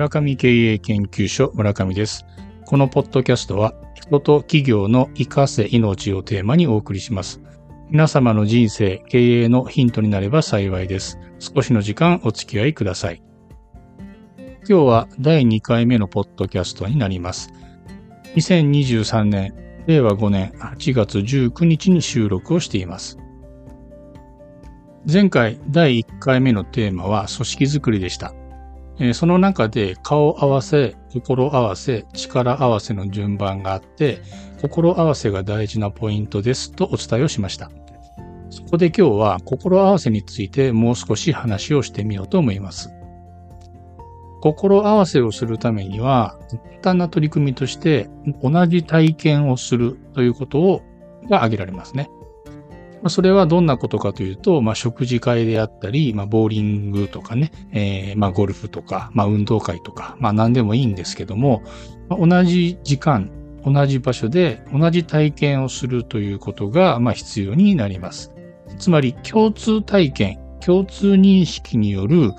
村上経営研究所村上です。このポッドキャストは人と企業の活かせ命をテーマにお送りします。皆様の人生、経営のヒントになれば幸いです。少しの時間お付き合いください。今日は第2回目のポッドキャストになります。2023年、令和5年8月19日に収録をしています。前回第1回目のテーマは組織づくりでした。その中で顔合わせ、心合わせ、力合わせの順番があって、心合わせが大事なポイントですとお伝えをしました。そこで今日は心合わせについてもう少し話をしてみようと思います。心合わせをするためには、簡単な取り組みとして同じ体験をするということをが挙げられますね。まあ、それはどんなことかというと、まあ、食事会であったり、まあ、ボーリングとかね、えー、まあ、ゴルフとか、まあ、運動会とか、まあ、何でもいいんですけども、まあ、同じ時間、同じ場所で同じ体験をするということが、まあ、必要になります。つまり、共通体験、共通認識による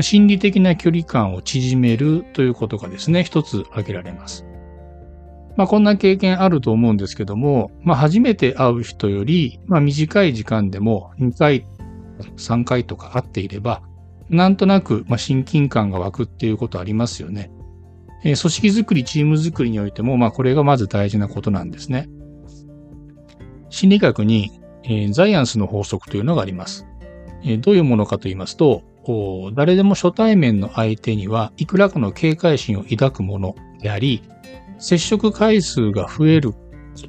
心理的な距離感を縮めるということがですね、一つ挙げられます。まあこんな経験あると思うんですけども、まあ初めて会う人より、まあ短い時間でも2回、3回とか会っていれば、なんとなく、まあ、親近感が湧くっていうことありますよね。えー、組織づくり、チームづくりにおいても、まあこれがまず大事なことなんですね。心理学に、えー、ザイアンスの法則というのがあります。えー、どういうものかと言いますと、こう誰でも初対面の相手にはいくらかの警戒心を抱くものであり、接触回数が増えるこ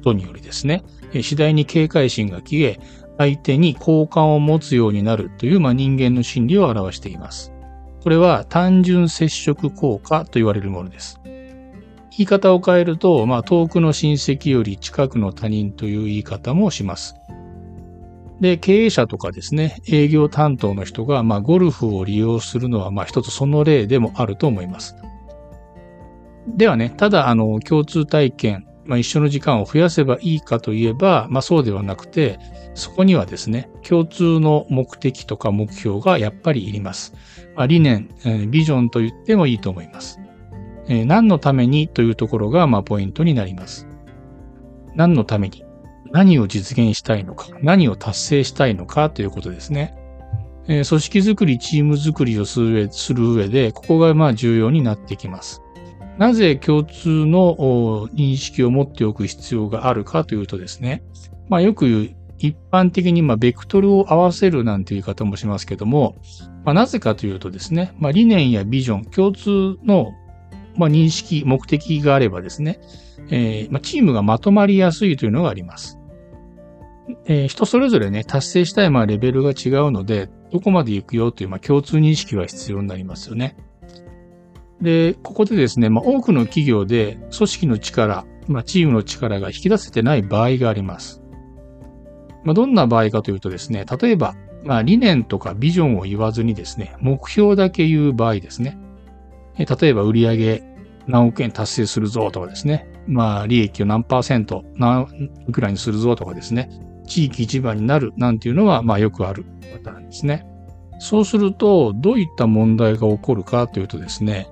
とによりですね、次第に警戒心が消え、相手に好感を持つようになるという、まあ、人間の心理を表しています。これは単純接触効果と言われるものです。言い方を変えると、まあ、遠くの親戚より近くの他人という言い方もします。で、経営者とかですね、営業担当の人が、まあ、ゴルフを利用するのは、まあ、一つその例でもあると思います。ではね、ただ、あの、共通体験、まあ、一緒の時間を増やせばいいかといえば、まあ、そうではなくて、そこにはですね、共通の目的とか目標がやっぱりいります。まあ、理念え、ビジョンと言ってもいいと思います。えー、何のためにというところが、まあ、ポイントになります。何のために何を実現したいのか、何を達成したいのかということですね。えー、組織づくり、チームづくりをする上で、ここがまあ重要になってきます。なぜ共通の認識を持っておく必要があるかというとですね、まあよく言う一般的にまあベクトルを合わせるなんていう言い方もしますけども、まあ、なぜかというとですね、まあ、理念やビジョン、共通のまあ認識、目的があればですね、えーまあ、チームがまとまりやすいというのがあります。えー、人それぞれね、達成したいまあレベルが違うので、どこまで行くよというまあ共通認識は必要になりますよね。で、ここでですね、まあ、多くの企業で組織の力、まあ、チームの力が引き出せてない場合があります。まあ、どんな場合かというとですね、例えば、まあ、理念とかビジョンを言わずにですね、目標だけ言う場合ですね。え例えば、売上何億円達成するぞとかですね。まあ、利益を何パーセント、何いくらにするぞとかですね。地域一番になるなんていうのは、まあ、よくあるパターンですね。そうすると、どういった問題が起こるかというとですね、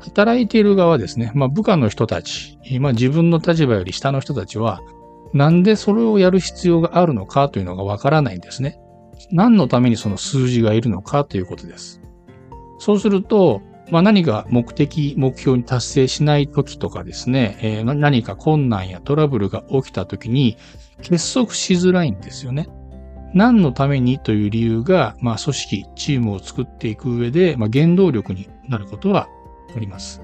働いている側ですね、まあ部下の人たち、まあ自分の立場より下の人たちは、なんでそれをやる必要があるのかというのがわからないんですね。何のためにその数字がいるのかということです。そうすると、まあ何か目的、目標に達成しない時とかですね、えー、何か困難やトラブルが起きた時に結束しづらいんですよね。何のためにという理由が、まあ組織、チームを作っていく上で、まあ原動力になることはあります。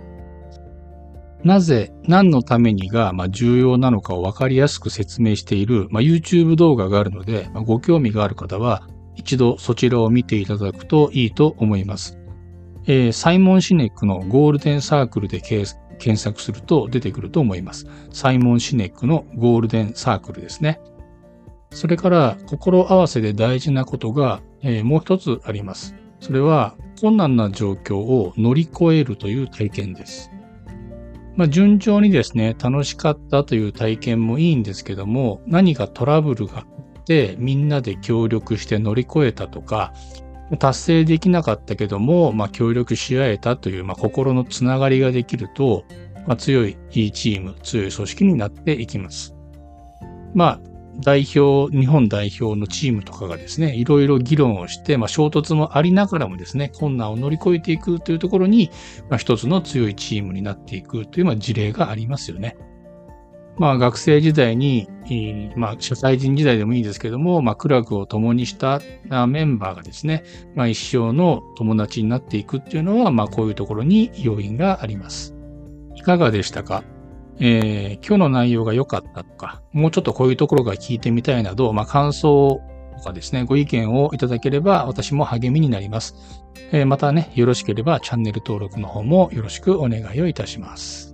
なぜ、何のためにが、まあ、重要なのかを分かりやすく説明している、まあ、YouTube 動画があるので、まあ、ご興味がある方は、一度そちらを見ていただくといいと思います。えー、サイモン・シネックのゴールデンサークルで検索すると出てくると思います。サイモン・シネックのゴールデンサークルですね。それから、心合わせで大事なことが、えー、もう一つあります。それは困難な状況を乗り越えるという体験です。まあ、順調にですね、楽しかったという体験もいいんですけども、何かトラブルがあってみんなで協力して乗り越えたとか、達成できなかったけども、まあ、協力し合えたという、まあ、心のつながりができると、まあ、強いいいチーム、強い組織になっていきます。まあ、代表、日本代表のチームとかがですね、いろいろ議論をして、まあ、衝突もありながらもですね、困難を乗り越えていくというところに、まあ、一つの強いチームになっていくという、まあ、事例がありますよね。まあ、学生時代に、まあ、社会人時代でもいいですけども、まあ、苦楽を共にしたメンバーがですね、まあ、一生の友達になっていくっていうのは、まあ、こういうところに要因があります。いかがでしたか？えー、今日の内容が良かったとか、もうちょっとこういうところが聞いてみたいなど、まあ、感想とかですね、ご意見をいただければ私も励みになります。えー、またね、よろしければチャンネル登録の方もよろしくお願いをいたします。